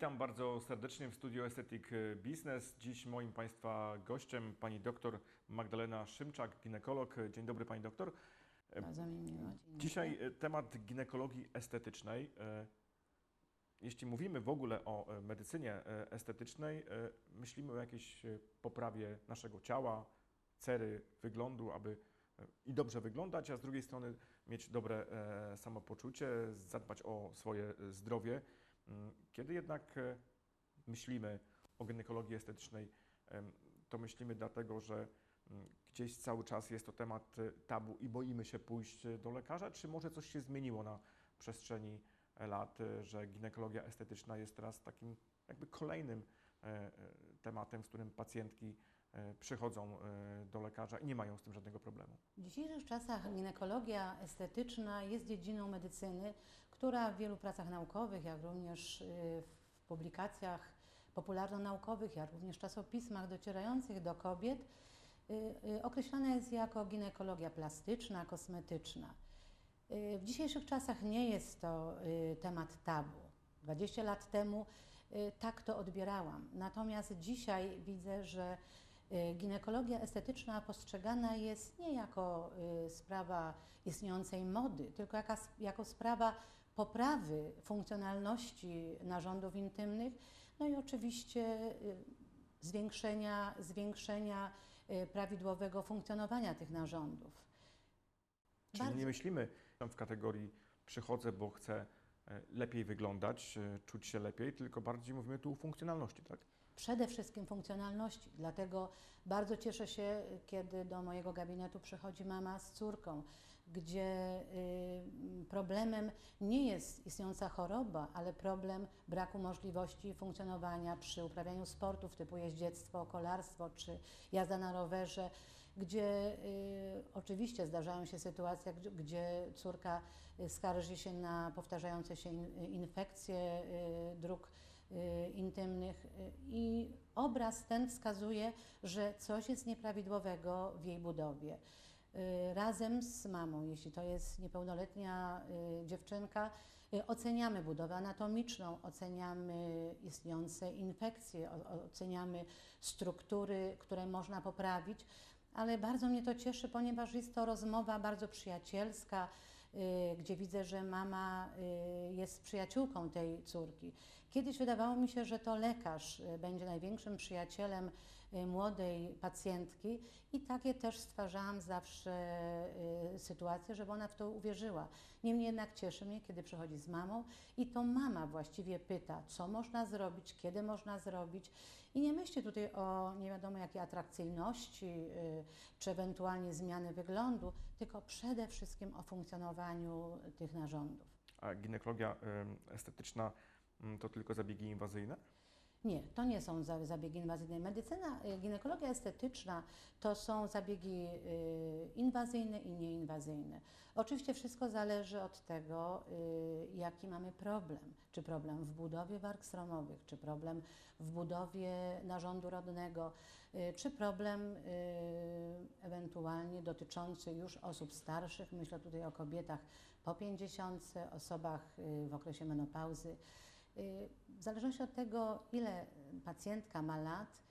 Witam bardzo serdecznie w studiu Aesthetic Business. Dziś moim Państwa gościem pani doktor Magdalena Szymczak, ginekolog. Dzień dobry Pani doktor. Bardzo mi miło. Dzisiaj e, temat ginekologii estetycznej. E, Jeśli mówimy w ogóle o e, medycynie estetycznej, myślimy o jakiejś poprawie naszego ciała, cery, wyglądu, aby i dobrze wyglądać, a z drugiej strony mieć dobre samopoczucie, zadbać o swoje zdrowie. Kiedy jednak e, myślimy o ginekologii estetycznej, to myślimy dlatego, że mm, gdzieś cały czas jest to temat e, tabu i boimy się pójść e, do lekarza, czy może coś się zmieniło na przestrzeni lat, że ginekologia estetyczna jest teraz takim jakby kolejnym tematem, z którym pacjentki przychodzą e, do lekarza i nie mają z tym żadnego problemu. W dzisiejszych czasach ginekologia estetyczna jest dziedziną medycyny, która w wielu pracach naukowych, jak również y, w publikacjach popularno-naukowych, jak również czasopismach docierających do kobiet, y, y, określana jest jako ginekologia plastyczna, kosmetyczna. W dzisiejszych czasach nie jest to temat tabu. 20 lat temu tak to odbierałam. Natomiast dzisiaj widzę, że ginekologia estetyczna postrzegana jest nie jako y, sprawa istniejącej mody, tylko jaka, jako sprawa poprawy funkcjonalności narządów intymnych, no i oczywiście y, zwiększenia, zwiększenia y, prawidłowego funkcjonowania tych narządów. Czyli Bardzo- nie myślimy w kategorii przychodzę, bo chcę e, lepiej wyglądać, e, czuć się lepiej, tylko bardziej mówimy tu o funkcjonalności, tak? Przede wszystkim funkcjonalności. Dlatego bardzo cieszę się, kiedy do mojego gabinetu przychodzi mama z córką, gdzie y, problemem nie jest istniejąca choroba, ale problem braku możliwości funkcjonowania przy uprawianiu sportów typu jeździectwo, kolarstwo czy jazda na rowerze, gdzie y, oczywiście zdarzają się sytuacje, gdzie, córka y, skarży się na powtarzające się in, infekcje dróg intymnych y, i obraz ten wskazuje, że coś jest nieprawidłowego w jej budowie. Y, Razem z mamą, jeśli to jest niepełnoletnia y, dziewczynka, y, oceniamy budowę anatomiczną, oceniamy istniejące infekcje, oceniamy struktury, które można poprawić, ale bardzo mnie to cieszy, ponieważ jest to rozmowa bardzo przyjacielska, y, gdzie widzę, że mama y, jest przyjaciółką tej córki. Kiedyś wydawało mi się, że to lekarz y, będzie największym przyjacielem y, młodej pacjentki i takie też stwarzałam zawsze y, sytuację, żeby ona w to uwierzyła. Niemniej jednak cieszy mnie, kiedy przychodzi z mamą i to mama właściwie pyta, co można zrobić, kiedy można zrobić i nie myśli tutaj o nie wiadomo jakiej atrakcyjności czy ewentualnie zmiany wyglądu, tylko przede wszystkim o funkcjonowaniu tych narządów. A ginekologia estetyczna to tylko zabiegi inwazyjne? Nie, to nie są za- zabiegi inwazyjne. Medycyna, y, ginekologia estetyczna to są zabiegi y, inwazyjne i nieinwazyjne. Oczywiście wszystko zależy od tego, y, jaki mamy problem. Czy problem w budowie warg sromowych, czy problem w budowie narządu rodnego, czy problem ewentualnie dotyczący już osób starszych. Myślę tutaj o kobietach po 50, osobach w okresie menopauzy. Y, W zależności od tego, ile pacjentka ma lat,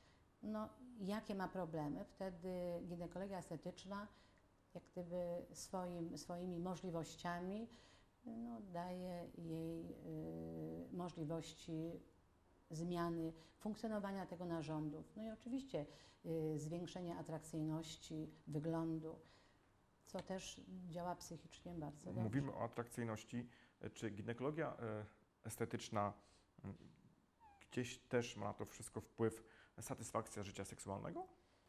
no, jakie ma problemy, wtedy ginekologia estetyczna jak gdyby swoim, swoimi możliwościami no, daje jej y, możliwości zmiany funkcjonowania tego narządów. No i oczywiście y, zwiększenie atrakcyjności wyglądu, co też działa psychicznie bardzo dobrze. Mówimy o atrakcyjności. Czy ginekologia e, estetyczna mm, gdzieś też ma na to wszystko wpływ satysfakcja życia seksualnego?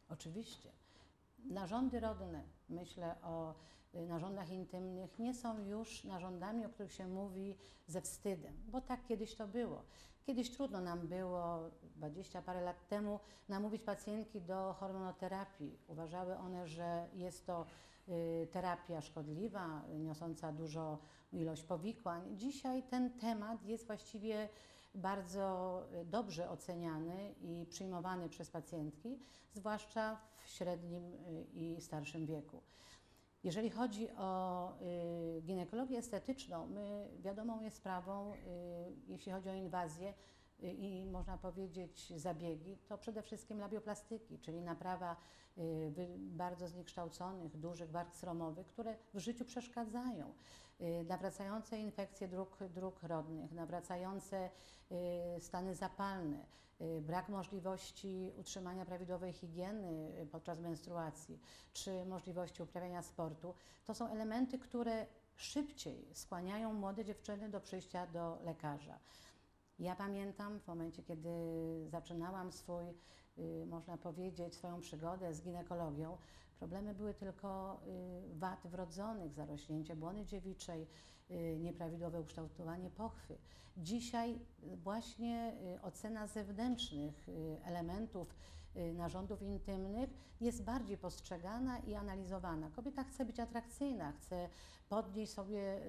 Oczywiście. Narządy rodne, myślę o y, narządach intymnych, nie są już narządami, o których się mówi ze wstydem, bo tak kiedyś to było. Kiedyś trudno nam było, 20 parę lat temu, namówić pacjentki do hormonoterapii. Uważały one, że jest to y, terapia szkodliwa, niosąca dużą ilość powikłań. Dzisiaj ten temat jest właściwie bardzo dobrze oceniany i przyjmowany przez pacjentki, zwłaszcza w średnim y, i starszym wieku. Jeżeli chodzi o y, ginekologię estetyczną, my wiadomą jest sprawą, y, jeśli chodzi o inwazję, i można powiedzieć zabiegi, to przede wszystkim labioplastyki, czyli naprawa bardzo zniekształconych, dużych warg sromowych, które w życiu przeszkadzają. Y, Nawracające infekcje dróg, dróg rodnych, nawracające y, stany zapalne, y, brak możliwości utrzymania prawidłowej higieny podczas menstruacji, czy możliwości uprawiania sportu, to są elementy, które szybciej skłaniają młode dziewczyny do przyjścia do lekarza. Ja pamiętam w momencie, kiedy zaczynałam swój, można powiedzieć, swoją przygodę z ginekologią, problemy były tylko y, wad wrodzonych, zarośnięcie błony dziewiczej, y, nieprawidłowe ukształtowanie pochwy. Dzisiaj y, właśnie ocena zewnętrznych elementów narządów intymnych jest bardziej postrzegana i analizowana. Kobieta chce być atrakcyjna, chce podnieść sobie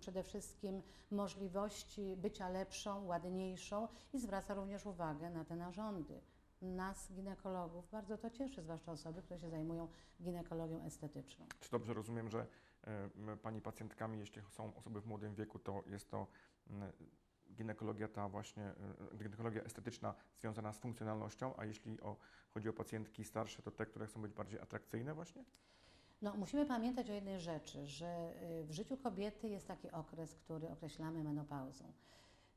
przede wszystkim możliwości bycia lepszą, ładniejszą i zwraca również uwagę na te narządy. Nas, ginekologów, bardzo to cieszy, zwłaszcza osoby, które się zajmują ginekologią estetyczną. Czy dobrze rozumiem, że Pani pacjentkami, jeśli są osoby w młodym wieku, to jest to ginekologia ta właśnie, e, ginekologia estetyczna związana z funkcjonalnością, a jeśli o, chodzi o pacjentki starsze, to te, które chcą być bardziej atrakcyjne właśnie? No, musimy pamiętać o jednej rzeczy, że y, w życiu kobiety jest taki okres, który określamy menopauzą.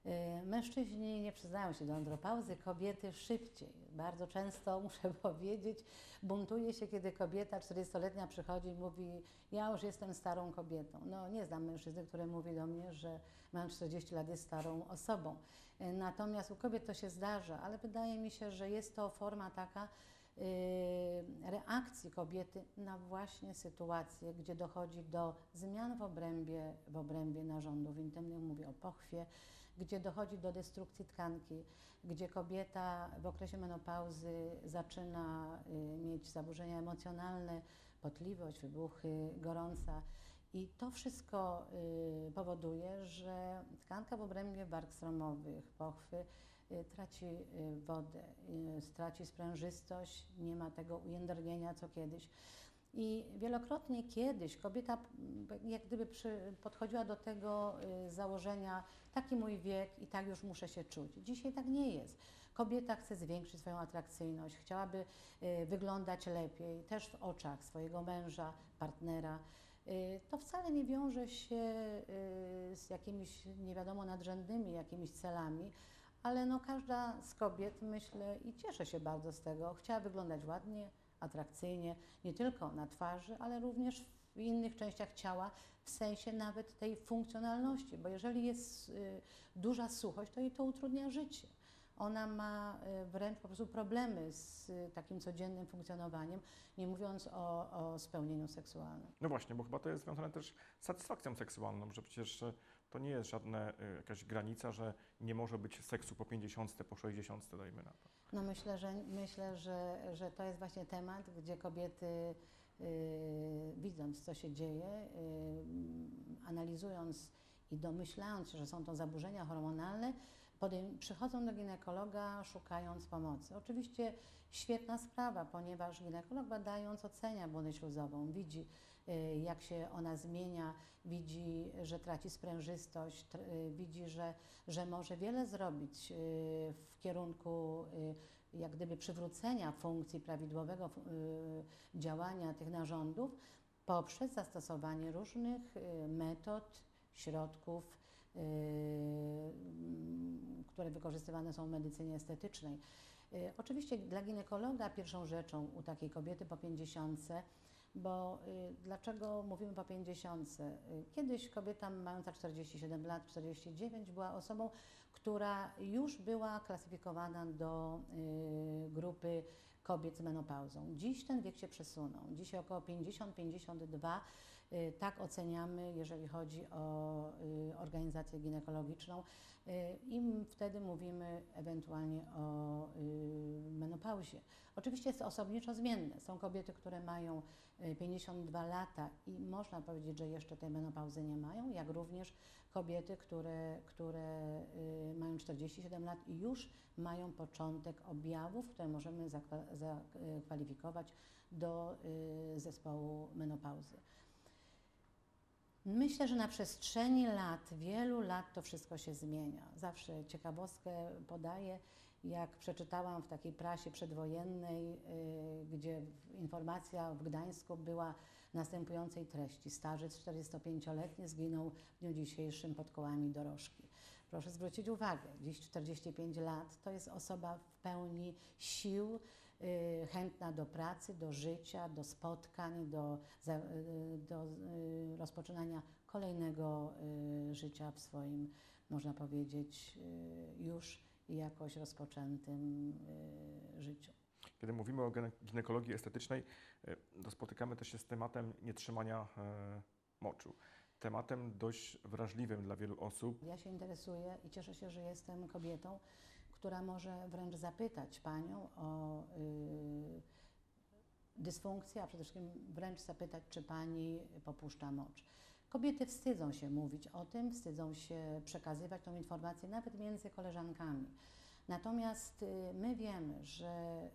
Y, Mężczyźni nie przyznają się do andropauzy, kobiety szybciej. Bardzo często, muszę powiedzieć, buntuje się, kiedy kobieta 40-letnia przychodzi i mówi, ja już jestem starą kobietą. No, nie znam mężczyzny, który mówi do mnie, że mam 40 lat, jest starą osobą. Y, Natomiast u kobiet to się zdarza, ale wydaje mi się, że jest to forma taka, y, reakcji kobiety na właśnie sytuację, gdzie dochodzi do zmian w obrębie, w obrębie narządów intymnych, mówię o pochwie, gdzie dochodzi do destrukcji tkanki, gdzie kobieta w okresie menopauzy zaczyna y, mieć zaburzenia emocjonalne, potliwość, wybuchy, gorąca. I to wszystko y, powoduje, że tkanka w obrębie warg sromowych, pochwy y, traci wodę, straci sprężystość, nie ma tego ujędrnienia co kiedyś. I wielokrotnie kiedyś kobieta m, jak gdyby przy, podchodziła do tego y, założenia, taki mój wiek i tak już muszę się czuć. Dzisiaj tak nie jest. Kobieta chce zwiększyć swoją atrakcyjność, chciałaby y, wyglądać lepiej, też w oczach swojego męża, partnera. Y, To wcale nie wiąże się z jakimiś nie wiadomo nadrzędnymi jakimiś celami, ale no każda z kobiet, myślę, i cieszę się bardzo z tego, chciała wyglądać ładnie, atrakcyjnie, nie tylko na twarzy, ale również w innych częściach ciała, w sensie nawet tej funkcjonalności, bo jeżeli jest y, duża suchość, to jej to utrudnia życie. Ona ma y, wręcz po prostu problemy z y, takim codziennym funkcjonowaniem, nie mówiąc o, o spełnieniu seksualnym. No właśnie, bo chyba to jest związane też z satysfakcją seksualną, że przecież e, to nie jest żadna e, jakaś granica, że nie może być seksu po 50, po 60, dajmy na to. No myślę, że, myślę że, że to jest właśnie temat, gdzie kobiety y, widząc, co się dzieje, y, analizując i domyślając się, że są to zaburzenia hormonalne, podejm- przychodzą do ginekologa szukając pomocy. Oczywiście świetna sprawa, ponieważ ginekolog badając ocenia błonę śluzową, widzi y, jak się ona zmienia, widzi, że traci sprężystość, tr- y, widzi, że, że może wiele zrobić y, w kierunku jak gdyby przywrócenia funkcji prawidłowego działania tych narządów poprzez zastosowanie różnych metod, środków, które wykorzystywane są w medycynie estetycznej. Y, Oczywiście dla ginekologa pierwszą rzeczą u takiej kobiety po 50, bo y, dlaczego mówimy po 50? Y, Kiedyś kobieta mająca 47 lat, 49 była osobą, która już była klasyfikowana do y, grupy kobiet z menopauzą. Dziś ten wiek się przesunął. Dzisiaj około 50-52 y, tak oceniamy, jeżeli chodzi o y, organizację ginekologiczną y, i wtedy mówimy ewentualnie o y, menopauzie. Oczywiście jest osobniczo zmienne. Są kobiety, które mają y, 52 lata i można powiedzieć, że jeszcze tej menopauzy nie mają, jak również kobiety, które, które y, mają 47 lat i już mają początek objawów, które możemy zakwa- zakwalifikować do y, zespołu menopauzy. Myślę, że na przestrzeni lat, wielu lat to wszystko się zmienia. Zawsze ciekawostkę podaję, jak przeczytałam w takiej prasie przedwojennej, y, gdzie informacja w Gdańsku była następującej treści. Starzec 45-letni zginął w dniu dzisiejszym pod kołami dorożki. Proszę zwrócić uwagę, dziś 45 lat to jest osoba w pełni sił, y, chętna do pracy, do życia, do spotkań, do, y, do y, rozpoczynania kolejnego życia w swoim, można powiedzieć, już jakoś rozpoczętym życiu. Kiedy mówimy o gine- ginekologii estetycznej, to spotykamy też się z tematem nietrzymania moczu. Tematem dość wrażliwym dla wielu osób. Ja się interesuję i cieszę się, że jestem kobietą, która może wręcz zapytać Panią o y, dysfunkcję, a przede wszystkim wręcz zapytać, czy Pani popuszcza mocz. Kobiety wstydzą się mówić o tym, wstydzą się przekazywać tą informację nawet między koleżankami. Natomiast y, my wiemy, że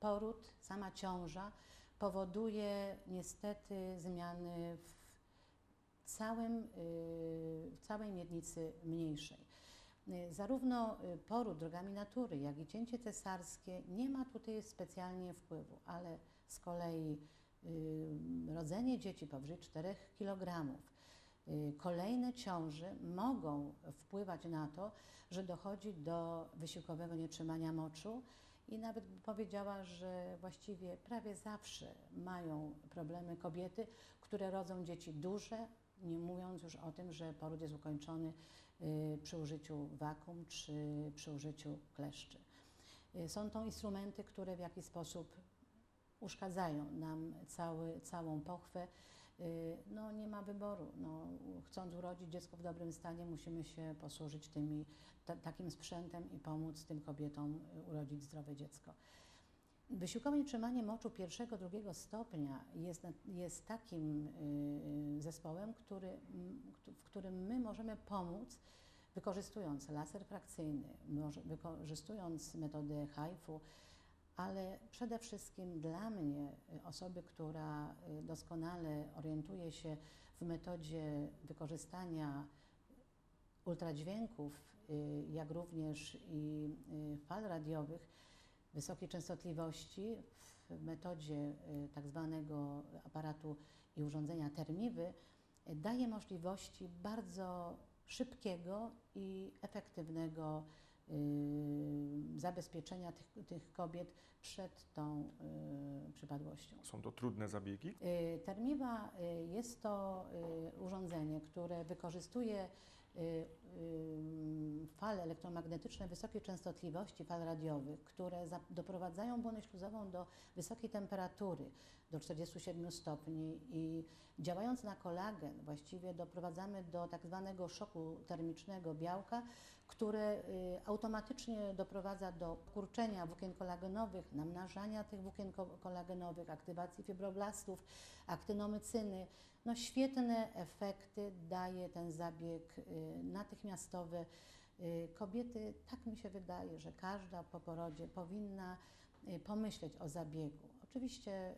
poród, sama ciąża powoduje niestety zmiany w całym, y, w całej miednicy mniejszej. Y, Zarówno y, poród drogami natury, jak i cięcie cesarskie nie ma tutaj specjalnie wpływu, ale z kolei rodzenie dzieci powyżej 4 kg, kolejne ciąże mogą wpływać na to, że dochodzi do wysiłkowego nietrzymania moczu i nawet powiedziała, że właściwie prawie zawsze mają problemy kobiety, które rodzą dzieci duże, nie mówiąc już o tym, że poród jest ukończony y, przy użyciu wakum czy przy użyciu kleszczy. Y, Są to instrumenty, które w jakiś sposób uszkadzają nam cały, całą pochwę. Y, No nie ma wyboru. No, chcąc urodzić dziecko w dobrym stanie, musimy się posłużyć tymi, ta, takim sprzętem i pomóc tym kobietom y, urodzić zdrowe dziecko. Wysiłkowe nietrzymanie moczu pierwszego, drugiego stopnia jest, jest takim y, zespołem, który, w którym my możemy pomóc, wykorzystując laser frakcyjny, wykorzystując metodę HIFU, ale przede wszystkim dla mnie, y, osoby, która y, doskonale orientuje się w metodzie wykorzystania ultradźwięków, y, jak również i fal radiowych wysokiej częstotliwości w metodzie tak zwanego aparatu i urządzenia termiwy daje możliwości bardzo szybkiego i efektywnego zabezpieczenia tych, tych kobiet przed tą y, przypadłością. Są to trudne zabiegi. Y, Termiwa y, jest to y, urządzenie, które wykorzystuje y, y, fale elektromagnetyczne wysokiej częstotliwości, fal radiowych, które za- doprowadzają błonę śluzową do wysokiej temperatury, do 47 stopni i działając na kolagen właściwie doprowadzamy do tak zwanego szoku termicznego białka, które y, automatycznie doprowadza do kurczenia włókien kolagenowych, namnażania tych włókien ko- kolagenowych, aktywacji fibroblastów, aktynomycyny. No świetne efekty daje ten zabieg y, natychmiastowy. Y, Kobiety, tak mi się wydaje, że każda po porodzie powinna pomyśleć o zabiegu. Oczywiście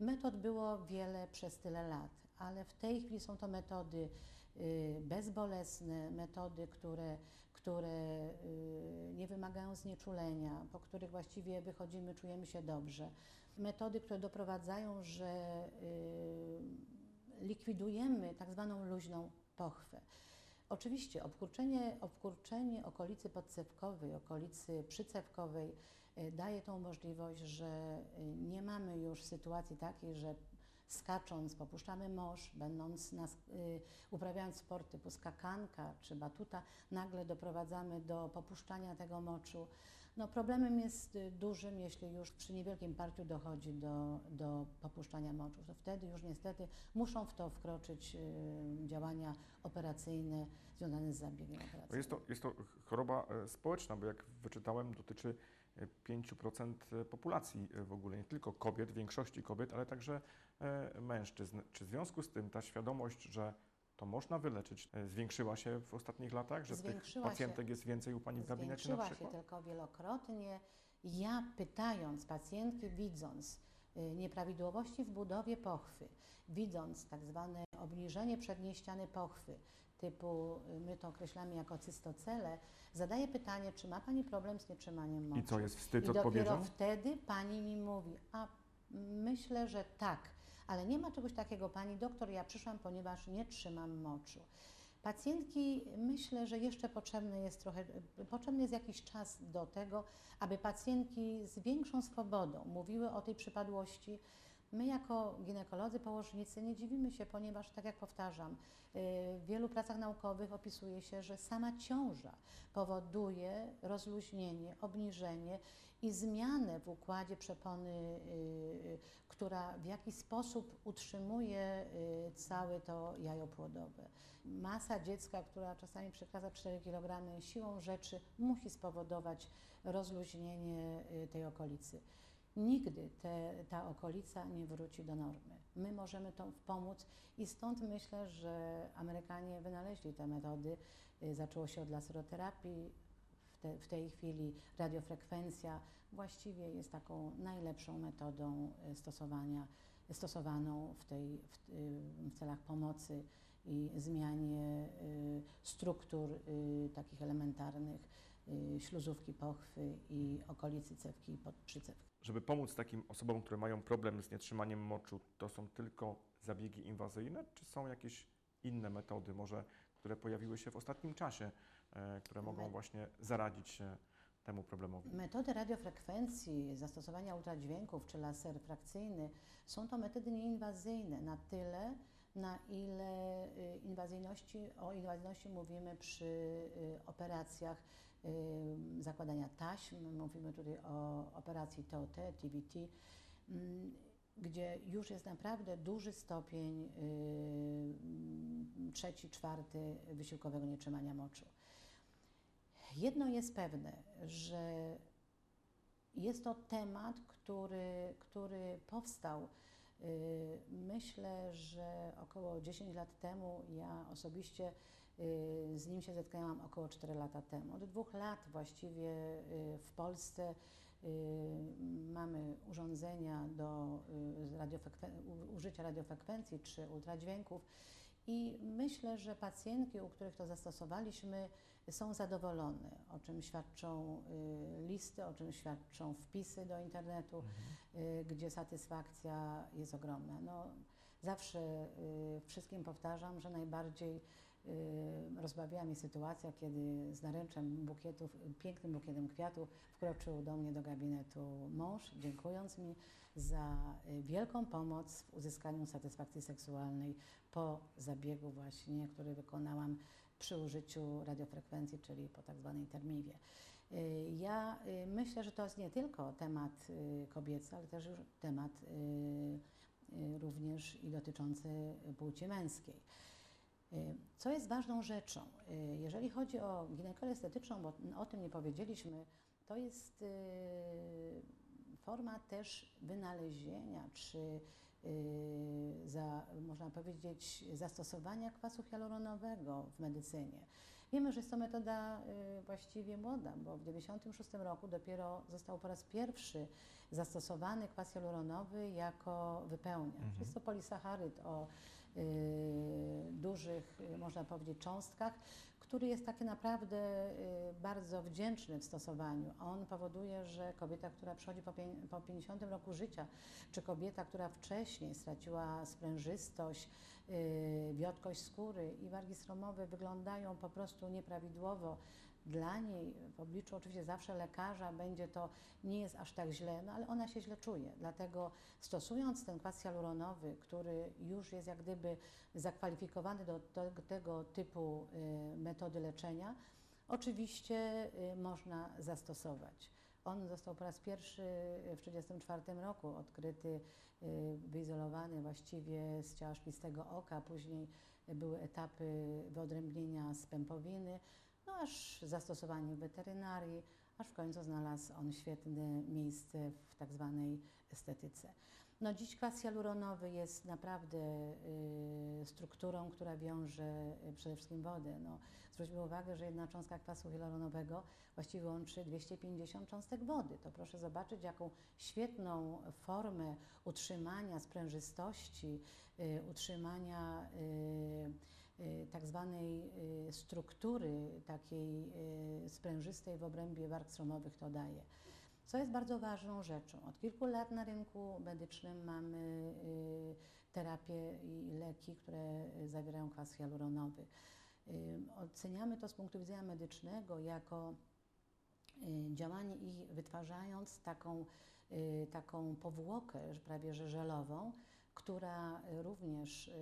metod było wiele przez tyle lat, ale w tej chwili są to metody bezbolesne, metody, które, które y, nie wymagają znieczulenia, po których właściwie wychodzimy, czujemy się dobrze. Metody, które doprowadzają, że y, likwidujemy tak zwaną luźną pochwę. Oczywiście obkurczenie, obkurczenie okolicy podcewkowej, okolicy przycewkowej y, daje tą możliwość, że y, nie mamy już sytuacji takiej, że skacząc popuszczamy morz, będąc na, y, uprawiając sport typu skakanka czy batuta, nagle doprowadzamy do popuszczania tego moczu. No, problemem jest y, dużym, jeśli już przy niewielkim parciu dochodzi do, do popuszczania moczu. To wtedy już niestety muszą w to wkroczyć y, działania operacyjne związane z zabiegiem operacyjnym. Jest to, jest to choroba e, społeczna, bo jak wyczytałem, dotyczy 5% populacji e, w ogóle, nie tylko kobiet, większości kobiet, ale także e, mężczyzn. Czy w związku z tym ta świadomość, że to można wyleczyć, e, zwiększyła się w ostatnich latach, że tych Zwiększyła się. pacjentek jest więcej u Pani w gabinecie na Zwiększyła się przykład? tylko wielokrotnie. Ja pytając pacjentki, widząc y, nieprawidłowości w budowie pochwy, widząc tak zwane obniżenie przedniej ściany pochwy, typu y, my to określamy jako cystocele, zadaję pytanie, czy ma Pani problem z nietrzymaniem moczu. I co, jest wstyd I dopiero odpowiedzią? wtedy pani mi mówi, a myślę, że tak, ale nie ma czegoś takiego, pani doktor, ja przyszłam, ponieważ nie trzymam moczu. Pacjentki myślę, że jeszcze potrzebny jest trochę, potrzebny jest jakiś czas do tego, aby pacjentki z większą swobodą mówiły o tej przypadłości. My jako ginekolodzy, położnicy nie dziwimy się, ponieważ tak jak powtarzam, y, w wielu pracach naukowych opisuje się, że sama ciąża powoduje rozluźnienie, obniżenie i zmianę w układzie przepony, y, która w jakiś sposób utrzymuje y, całe to jajo płodowe. Masa dziecka, która czasami przekracza 4 kg, siłą rzeczy musi spowodować rozluźnienie y, tej okolicy. Nigdy te, ta okolica nie wróci do normy. My możemy to pomóc i stąd myślę, że Amerykanie wynaleźli te metody. Y, Zaczęło się od laseroterapii, w, te, w tej chwili radiofrekwencja właściwie jest taką najlepszą metodą y, stosowania, stosowaną w, tej, w, y, w celach pomocy i zmianie y, struktur y, takich elementarnych y, śluzówki pochwy i okolicy cewki i podprzycewki. Żeby pomóc takim osobom, które mają problem z nietrzymaniem moczu, to są tylko zabiegi inwazyjne, czy są jakieś inne metody, może, które pojawiły się w ostatnim czasie, e, które mogą właśnie zaradzić się temu problemowi? Metody radiofrekwencji, zastosowania ultradźwięków czy laser frakcyjny są to metody nieinwazyjne na tyle, na ile y, inwazyjności, o inwazyjności mówimy przy y, operacjach y, zakładania taśm, mówimy tutaj o operacji TOT, mm, gdzie już jest naprawdę duży stopień trzeci, czwarty wysiłkowego nietrzymania moczu. Jedno jest pewne, że jest to temat, który, który powstał. Y, Myślę, że około 10 lat temu ja osobiście y, z nim się zetknęłam około 4 lata temu. Od dwóch lat właściwie y, w Polsce mamy urządzenia do użycia radiofrekwencji czy ultradźwięków i myślę, że pacjentki, u których to zastosowaliśmy, są zadowolone, o czym świadczą y, listy, o czym świadczą wpisy do internetu, y, gdzie satysfakcja jest ogromna. No, zawsze y, wszystkim powtarzam, że najbardziej rozbawiła mnie sytuacja, kiedy z naręczem bukietów, pięknym bukietem kwiatów wkroczył do mnie do gabinetu mąż, dziękując mi za y, wielką pomoc w uzyskaniu satysfakcji seksualnej po zabiegu właśnie, który wykonałam przy użyciu radiofrekwencji, czyli po tak zwanej termiwie. Y, Ja myślę, że to jest nie tylko temat kobiecy, ale też już temat również i dotyczący płci męskiej. Y, Co jest ważną rzeczą, y, jeżeli chodzi o ginekologię estetyczną, bo o tym nie powiedzieliśmy, to jest y, forma też wynalezienia, czy za, można powiedzieć, zastosowania kwasu hialuronowego w medycynie. Wiemy, że jest to metoda właściwie młoda, bo w 1996 roku dopiero został po raz pierwszy zastosowany kwas hialuronowy jako wypełniacz. Mhm. Jest to polisacharyd o dużych, y, można powiedzieć, cząstkach, który jest taki naprawdę y, bardzo wdzięczny w stosowaniu. On powoduje, że kobieta, która przychodzi po, pię- po 50 roku życia, czy kobieta, która wcześniej straciła sprężystość, y, wiotkość skóry i wargi sromowe wyglądają po prostu nieprawidłowo. Dla niej w obliczu oczywiście zawsze lekarza będzie to, nie jest aż tak źle, no ale ona się źle czuje. Dlatego stosując ten kwas hialuronowy, który już jest jak gdyby zakwalifikowany do, tego typu y, metody leczenia, oczywiście y, można zastosować. On został po raz pierwszy w 1934 roku odkryty, y, wyizolowany właściwie z ciała szklistego oka, później były etapy wyodrębnienia z pępowiny, no aż zastosowanie w weterynarii, aż w końcu znalazł on świetne miejsce w tak zwanej estetyce. No dziś kwas hialuronowy jest naprawdę y, strukturą, która wiąże y, przede wszystkim wodę. No, zwróćmy uwagę, że jedna cząstka kwasu hialuronowego właściwie łączy 250 cząstek wody. To proszę zobaczyć, jaką świetną formę utrzymania sprężystości, y, utrzymania y, tak zwanej y, struktury takiej y, sprężystej w obrębie warg stromowych to daje. Co jest bardzo ważną rzeczą. Od kilku lat na rynku medycznym mamy y, terapie i leki, które y, zawierają kwas hialuronowy. Y, Oceniamy to z punktu widzenia medycznego jako y, działanie ich wytwarzając taką, y, taką powłokę, prawie że żelową, która y, również y,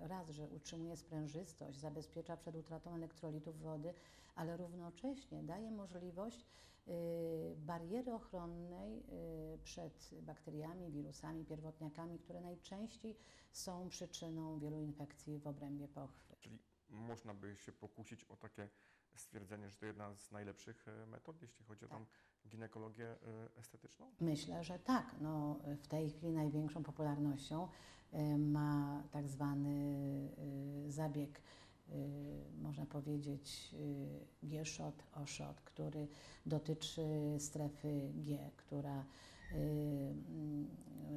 raz, że utrzymuje sprężystość, zabezpiecza przed utratą elektrolitów wody, ale równocześnie daje możliwość y, bariery ochronnej przed bakteriami, wirusami, pierwotniakami, które najczęściej są przyczyną wielu infekcji w obrębie pochwy. Czyli można by się pokusić o takie stwierdzenie, że to jedna z najlepszych e, metod, jeśli chodzi o tą ginekologię e, estetyczną? Myślę, że tak. No, w tej chwili największą popularnością y, ma tak zwany zabieg, można powiedzieć, G-shot, O-shot, który dotyczy strefy G, która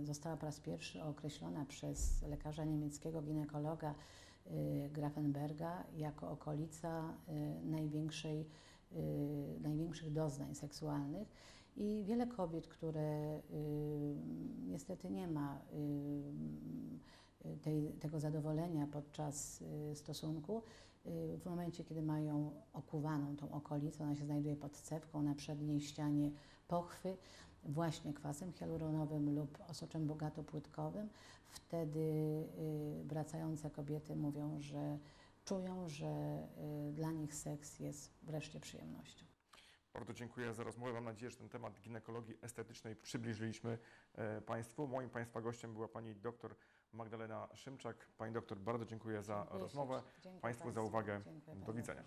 została po raz pierwszy określona przez lekarza niemieckiego ginekologa Grafenberga jako okolica y, największej, y, największych doznań seksualnych. I wiele kobiet, które y, niestety nie ma y, tej, tego zadowolenia podczas y, stosunku, y, w momencie, kiedy mają okuwaną tą okolicę, ona się znajduje pod cewką na przedniej ścianie pochwy, właśnie kwasem hialuronowym lub osoczem bogatopłytkowym, wtedy y, wracające kobiety mówią, że czują, że y, dla nich seks jest wreszcie przyjemnością. Bardzo dziękuję za rozmowę. Mam nadzieję, że ten temat ginekologii estetycznej przybliżyliśmy e, Państwu. Moim Państwa gościem była Pani doktor Magdalena Szymczak. Pani doktor, bardzo dziękuję za Dziękuję rozmowę. Dziękuję Państwu za uwagę. Dziękuję Do widzenia.